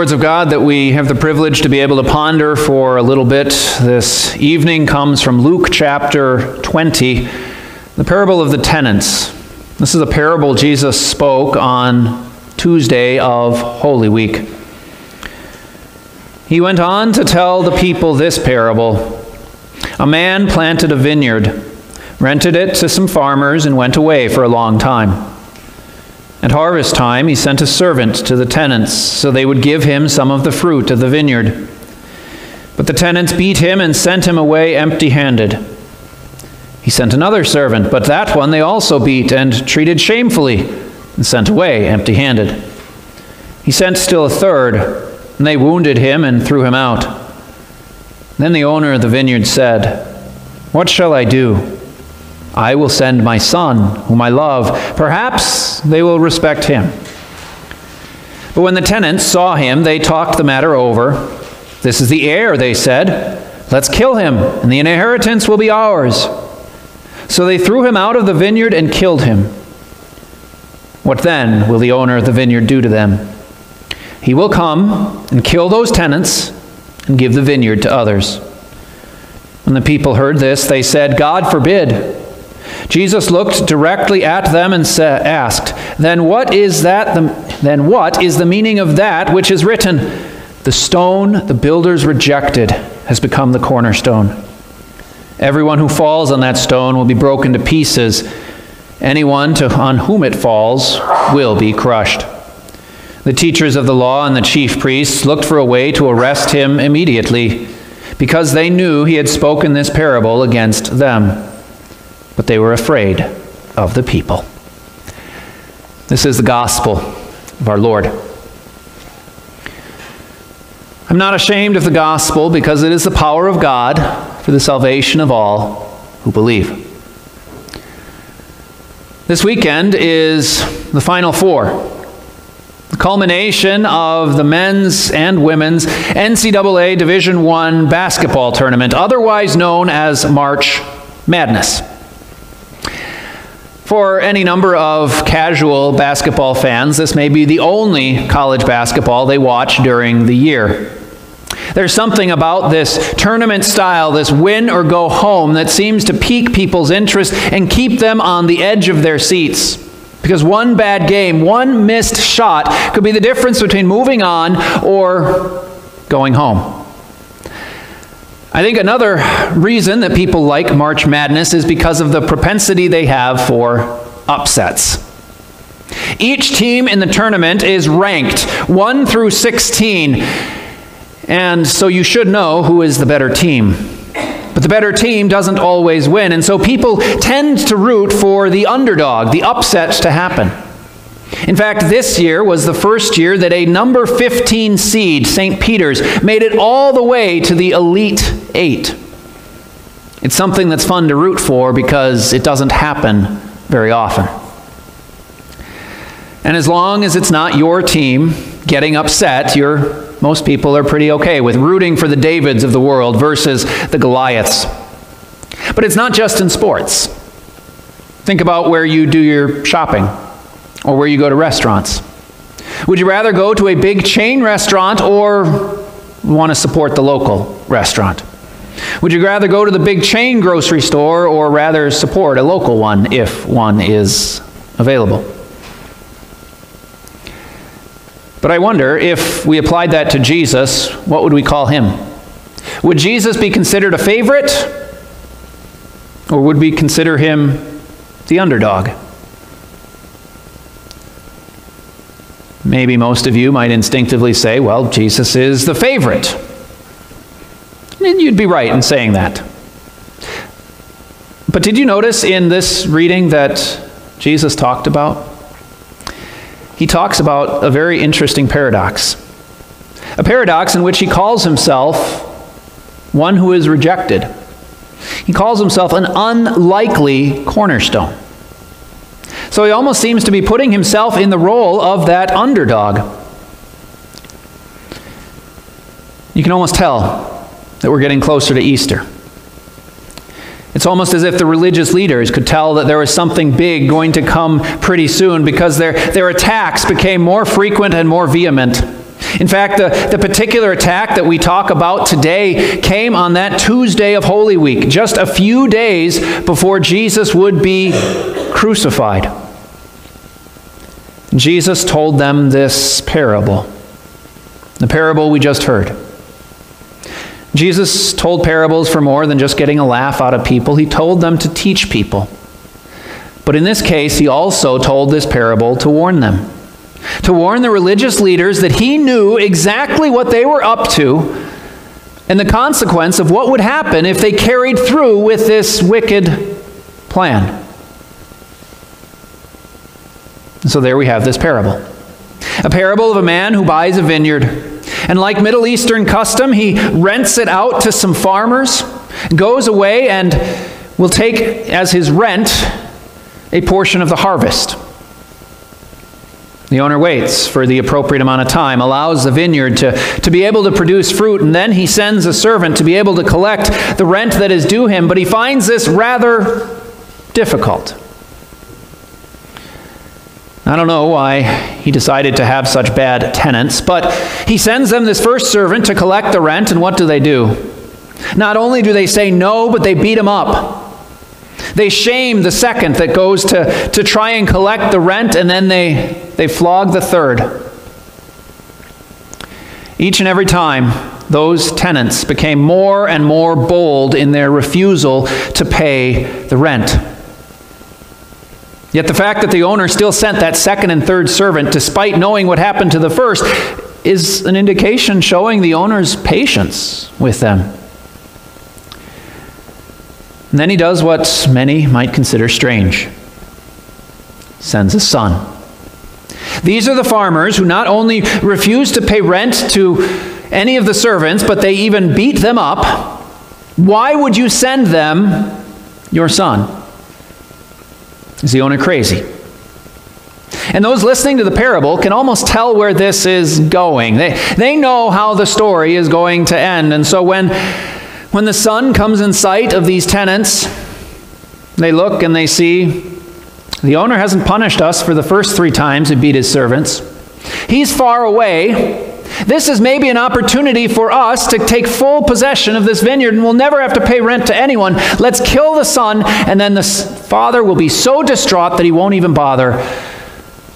Words of God that we have the privilege to be able to ponder for a little bit this evening comes from Luke chapter 20, the parable of the tenants. This is a parable Jesus spoke on Tuesday of Holy Week. He went on to tell the people this parable A man planted a vineyard, rented it to some farmers, and went away for a long time. At harvest time, he sent a servant to the tenants so they would give him some of the fruit of the vineyard. But the tenants beat him and sent him away empty handed. He sent another servant, but that one they also beat and treated shamefully and sent away empty handed. He sent still a third, and they wounded him and threw him out. Then the owner of the vineyard said, What shall I do? I will send my son, whom I love. Perhaps they will respect him. But when the tenants saw him, they talked the matter over. This is the heir, they said. Let's kill him, and the inheritance will be ours. So they threw him out of the vineyard and killed him. What then will the owner of the vineyard do to them? He will come and kill those tenants and give the vineyard to others. When the people heard this, they said, God forbid. Jesus looked directly at them and sa- asked, "Then what is that the, then what is the meaning of that which is written, the stone the builders rejected has become the cornerstone? Everyone who falls on that stone will be broken to pieces. Anyone to, on whom it falls will be crushed." The teachers of the law and the chief priests looked for a way to arrest him immediately, because they knew he had spoken this parable against them but they were afraid of the people. This is the gospel of our Lord. I'm not ashamed of the gospel because it is the power of God for the salvation of all who believe. This weekend is the Final Four, the culmination of the men's and women's NCAA Division I basketball tournament, otherwise known as March Madness. For any number of casual basketball fans, this may be the only college basketball they watch during the year. There's something about this tournament style, this win or go home, that seems to pique people's interest and keep them on the edge of their seats. Because one bad game, one missed shot, could be the difference between moving on or going home. I think another reason that people like March Madness is because of the propensity they have for upsets. Each team in the tournament is ranked 1 through 16, and so you should know who is the better team. But the better team doesn't always win, and so people tend to root for the underdog, the upset to happen. In fact, this year was the first year that a number 15 seed, St. Peter's, made it all the way to the Elite Eight. It's something that's fun to root for because it doesn't happen very often. And as long as it's not your team getting upset, you're, most people are pretty okay with rooting for the Davids of the world versus the Goliaths. But it's not just in sports. Think about where you do your shopping or where you go to restaurants? Would you rather go to a big chain restaurant or want to support the local restaurant? Would you rather go to the big chain grocery store or rather support a local one if one is available? But I wonder if we applied that to Jesus, what would we call him? Would Jesus be considered a favorite? Or would we consider him the underdog? Maybe most of you might instinctively say, well, Jesus is the favorite. And you'd be right in saying that. But did you notice in this reading that Jesus talked about? He talks about a very interesting paradox. A paradox in which he calls himself one who is rejected. He calls himself an unlikely cornerstone. So he almost seems to be putting himself in the role of that underdog. You can almost tell that we're getting closer to Easter. It's almost as if the religious leaders could tell that there was something big going to come pretty soon because their, their attacks became more frequent and more vehement. In fact, the, the particular attack that we talk about today came on that Tuesday of Holy Week, just a few days before Jesus would be crucified. Jesus told them this parable, the parable we just heard. Jesus told parables for more than just getting a laugh out of people, he told them to teach people. But in this case, he also told this parable to warn them to warn the religious leaders that he knew exactly what they were up to and the consequence of what would happen if they carried through with this wicked plan. So there we have this parable. A parable of a man who buys a vineyard. And like Middle Eastern custom, he rents it out to some farmers, goes away, and will take as his rent a portion of the harvest. The owner waits for the appropriate amount of time, allows the vineyard to, to be able to produce fruit, and then he sends a servant to be able to collect the rent that is due him. But he finds this rather difficult. I don't know why he decided to have such bad tenants, but he sends them this first servant to collect the rent, and what do they do? Not only do they say no, but they beat him up. They shame the second that goes to, to try and collect the rent, and then they, they flog the third. Each and every time, those tenants became more and more bold in their refusal to pay the rent. Yet the fact that the owner still sent that second and third servant, despite knowing what happened to the first, is an indication showing the owner's patience with them. And then he does what many might consider strange sends a son. These are the farmers who not only refuse to pay rent to any of the servants, but they even beat them up. Why would you send them your son? Is the owner crazy? And those listening to the parable can almost tell where this is going. They, they know how the story is going to end. And so when when the son comes in sight of these tenants, they look and they see the owner hasn't punished us for the first three times he beat his servants. He's far away. This is maybe an opportunity for us to take full possession of this vineyard and we'll never have to pay rent to anyone. Let's kill the son, and then the father will be so distraught that he won't even bother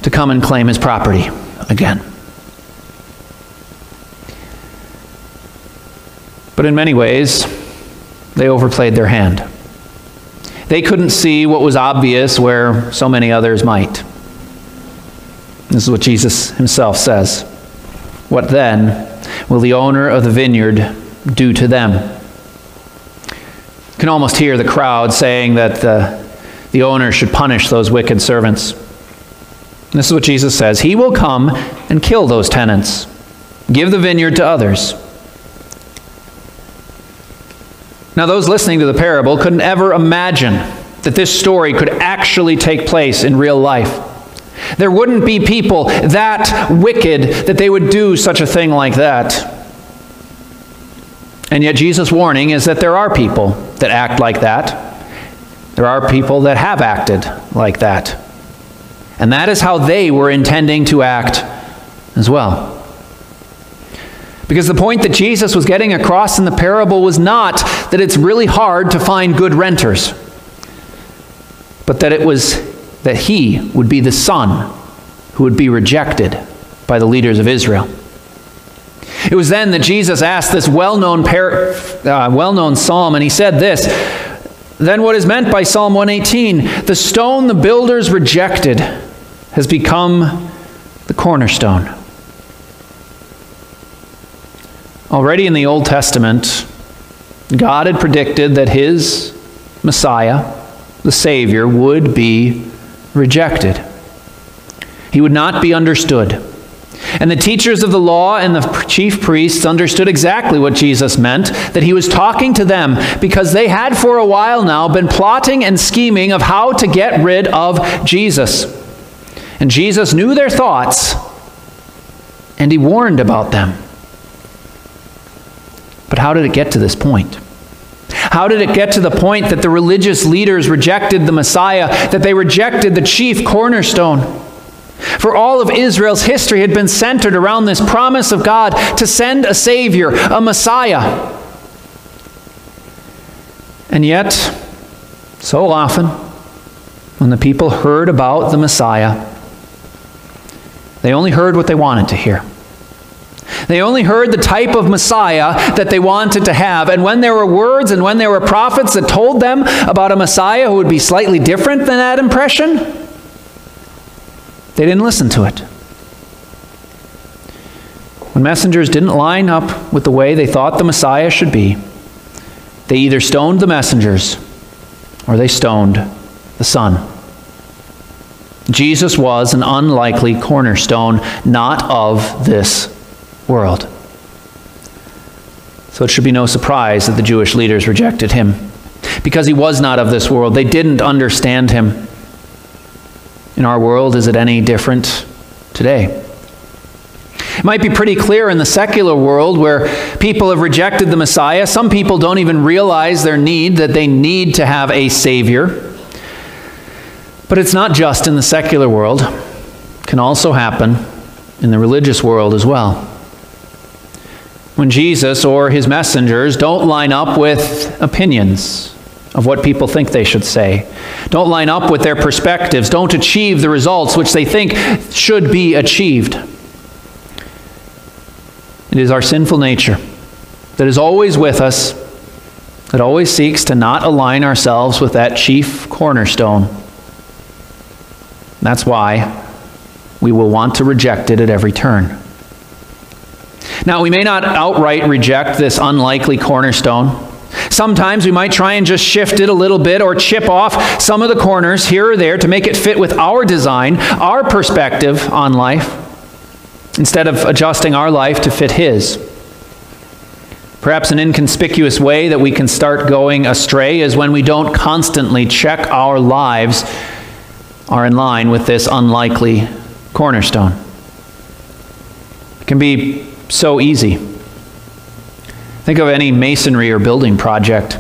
to come and claim his property again. But in many ways, they overplayed their hand. They couldn't see what was obvious where so many others might. This is what Jesus himself says. What then will the owner of the vineyard do to them? You can almost hear the crowd saying that the, the owner should punish those wicked servants. This is what Jesus says He will come and kill those tenants, give the vineyard to others. Now, those listening to the parable couldn't ever imagine that this story could actually take place in real life. There wouldn't be people that wicked that they would do such a thing like that. And yet, Jesus' warning is that there are people that act like that. There are people that have acted like that. And that is how they were intending to act as well. Because the point that Jesus was getting across in the parable was not that it's really hard to find good renters, but that it was that he would be the son who would be rejected by the leaders of Israel. It was then that Jesus asked this well known uh, well-known psalm, and he said this Then what is meant by Psalm 118? The stone the builders rejected has become the cornerstone. Already in the Old Testament, God had predicted that his Messiah, the Savior, would be rejected. He would not be understood. And the teachers of the law and the chief priests understood exactly what Jesus meant, that he was talking to them because they had for a while now been plotting and scheming of how to get rid of Jesus. And Jesus knew their thoughts, and he warned about them. But how did it get to this point? How did it get to the point that the religious leaders rejected the Messiah, that they rejected the chief cornerstone? For all of Israel's history had been centered around this promise of God to send a Savior, a Messiah. And yet, so often, when the people heard about the Messiah, they only heard what they wanted to hear. They only heard the type of Messiah that they wanted to have. And when there were words and when there were prophets that told them about a Messiah who would be slightly different than that impression, they didn't listen to it. When messengers didn't line up with the way they thought the Messiah should be, they either stoned the messengers or they stoned the Son. Jesus was an unlikely cornerstone, not of this world. So it should be no surprise that the Jewish leaders rejected him. Because he was not of this world, they didn't understand him. In our world, is it any different today? It might be pretty clear in the secular world where people have rejected the Messiah. Some people don't even realize their need, that they need to have a Savior. But it's not just in the secular world, it can also happen in the religious world as well. When Jesus or his messengers don't line up with opinions, of what people think they should say. Don't line up with their perspectives. Don't achieve the results which they think should be achieved. It is our sinful nature that is always with us, that always seeks to not align ourselves with that chief cornerstone. That's why we will want to reject it at every turn. Now, we may not outright reject this unlikely cornerstone. Sometimes we might try and just shift it a little bit or chip off some of the corners here or there to make it fit with our design, our perspective on life, instead of adjusting our life to fit His. Perhaps an inconspicuous way that we can start going astray is when we don't constantly check our lives are in line with this unlikely cornerstone. It can be so easy. Think of any masonry or building project.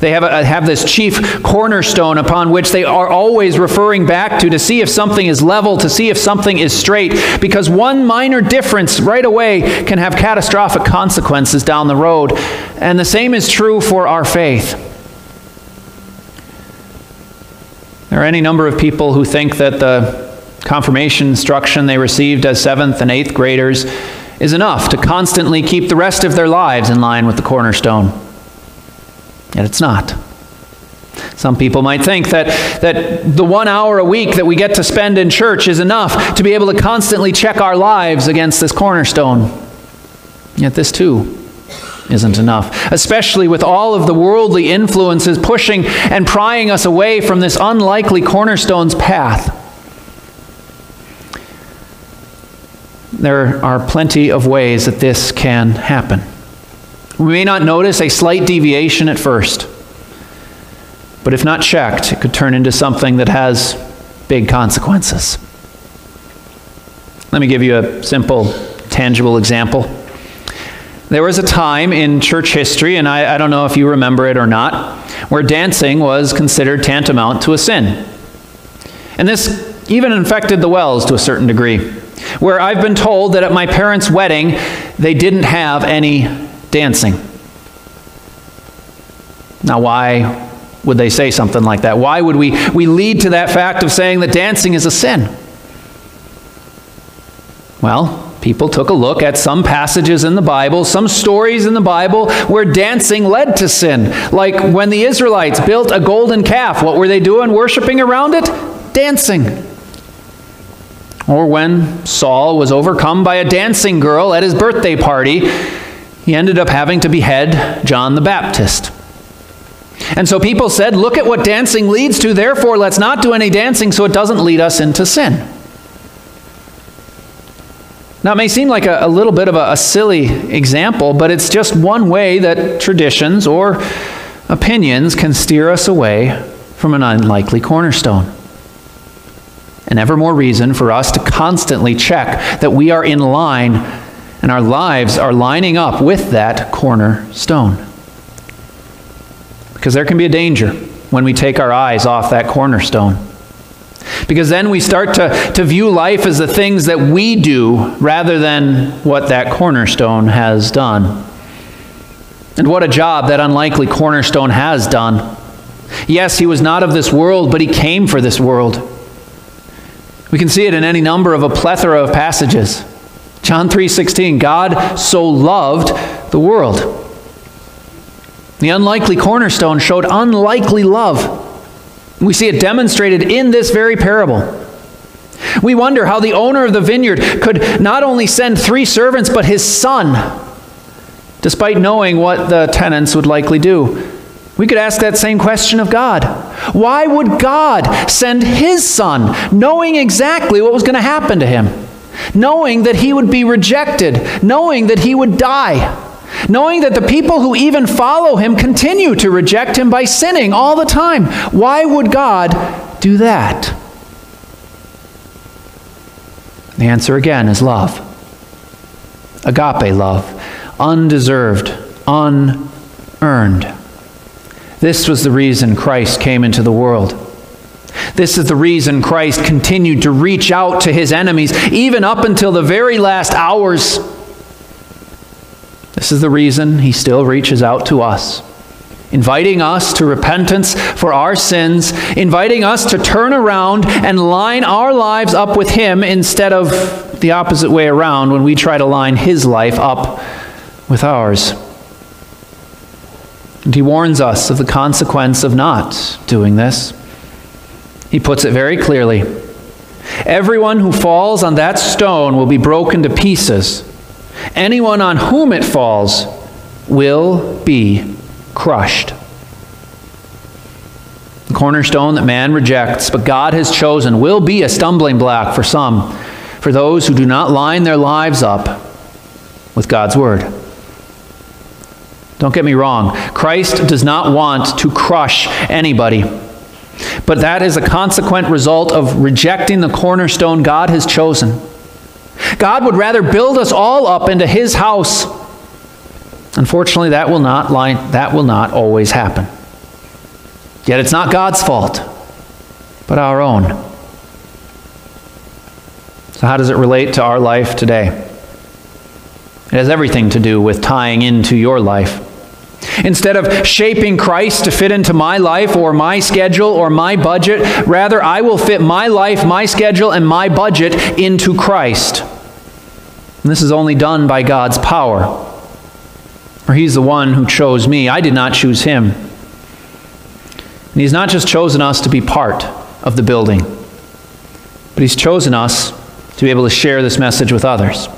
They have, a, have this chief cornerstone upon which they are always referring back to to see if something is level, to see if something is straight, because one minor difference right away can have catastrophic consequences down the road. And the same is true for our faith. There are any number of people who think that the confirmation instruction they received as seventh and eighth graders is enough to constantly keep the rest of their lives in line with the cornerstone. Yet it's not. Some people might think that, that the one hour a week that we get to spend in church is enough to be able to constantly check our lives against this cornerstone. Yet this too isn't enough, especially with all of the worldly influences pushing and prying us away from this unlikely cornerstone's path. There are plenty of ways that this can happen. We may not notice a slight deviation at first, but if not checked, it could turn into something that has big consequences. Let me give you a simple, tangible example. There was a time in church history, and I, I, don't know if you remember it or not, where dancing was considered tantamount to a sin. And this even infected the WELS to a certain degree where I've been told that at my parents' wedding, they didn't have any dancing. Now, why would they say something like that? Why would we, we lead to that fact of saying that dancing is a sin? Well, people took a look at some passages in the Bible, some stories in the Bible where dancing led to sin. Like when the Israelites built a golden calf, what were they doing worshiping around it? Dancing. Or when Saul was overcome by a dancing girl at his birthday party, he ended up having to behead John the Baptist. And so people said, look at what dancing leads to, therefore let's not do any dancing so it doesn't lead us into sin. Now, it may seem like a, a little bit of a, a silly example, but it's just one way that traditions or opinions can steer us away from an unlikely cornerstone and ever more reason for us to constantly check that we are in line and our lives are lining up with that cornerstone. Because there can be a danger when we take our eyes off that cornerstone. Because then we start to, to view life as the things that we do rather than what that cornerstone has done. And what a job that unlikely cornerstone has done. Yes, he was not of this world, but he came for this world. We can see it in any number of a plethora of passages. John 3:16, God so loved the world. The unlikely cornerstone showed unlikely love. We see it demonstrated in this very parable. We wonder how the owner of the vineyard could not only send three servants, but his son, despite knowing what the tenants would likely do. We could ask that same question of God. Why would God send his son, knowing exactly what was going to happen to him? Knowing that he would be rejected, knowing that he would die, knowing that the people who even follow him continue to reject him by sinning all the time. Why would God do that? The answer again is love. Agape love, undeserved, unearned. This was the reason Christ came into the world. This is the reason Christ continued to reach out to his enemies, even up until the very last hours. This is the reason he still reaches out to us, inviting us to repentance for our sins, inviting us to turn around and line our lives up with him instead of the opposite way around when we try to line his life up with ours. And he warns us of the consequence of not doing this. He puts it very clearly Everyone who falls on that stone will be broken to pieces. Anyone on whom it falls will be crushed. The cornerstone that man rejects, but God has chosen, will be a stumbling block for some, for those who do not line their lives up with God's Word. Don't get me wrong. Christ does not want to crush anybody. But that is a consequent result of rejecting the cornerstone God has chosen. God would rather build us all up into his house. Unfortunately, that will not line, that will not always happen. Yet it's not God's fault, but our own. So how does it relate to our life today? It has everything to do with tying into your life. Instead of shaping Christ to fit into my life or my schedule or my budget, rather, I will fit my life, my schedule, and my budget into Christ. And this is only done by God's power. For He's the one who chose me. I did not choose Him. And He's not just chosen us to be part of the building, but He's chosen us to be able to share this message with others.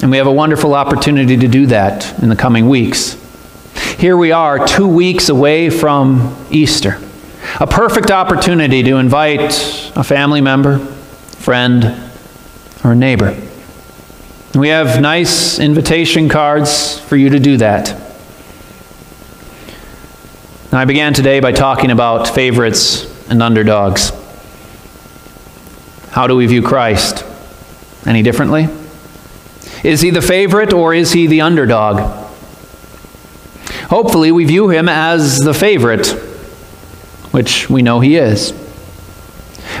And we have a wonderful opportunity to do that in the coming weeks. Here we are, two weeks away from Easter. A perfect opportunity to invite a family member, friend, or neighbor. We have nice invitation cards for you to do that. Now, I began today by talking about favorites and underdogs. How do we view Christ? Any differently? Is he the favorite or is he the underdog? Hopefully, we view him as the favorite, which we know he is.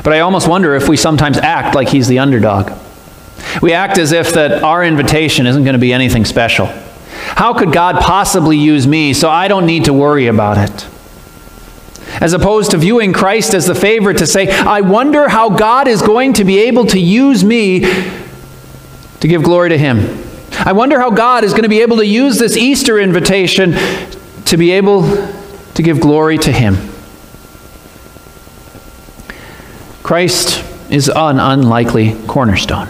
But I almost wonder if we sometimes act like he's the underdog. We act as if that our invitation isn't going to be anything special. How could God possibly use me so I don't need to worry about it? As opposed to viewing Christ as the favorite to say, I wonder how God is going to be able to use me to give glory to him. I wonder how God is going to be able to use this Easter invitation to be able to give glory to Him. Christ is an unlikely cornerstone.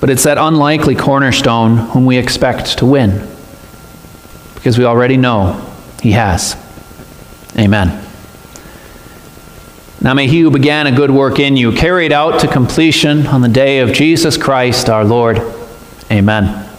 But it's that unlikely cornerstone whom we expect to win. Because we already know He has. Amen. Now may he who began a good work in you carry it out to completion on the day of Jesus Christ our Lord. Amen.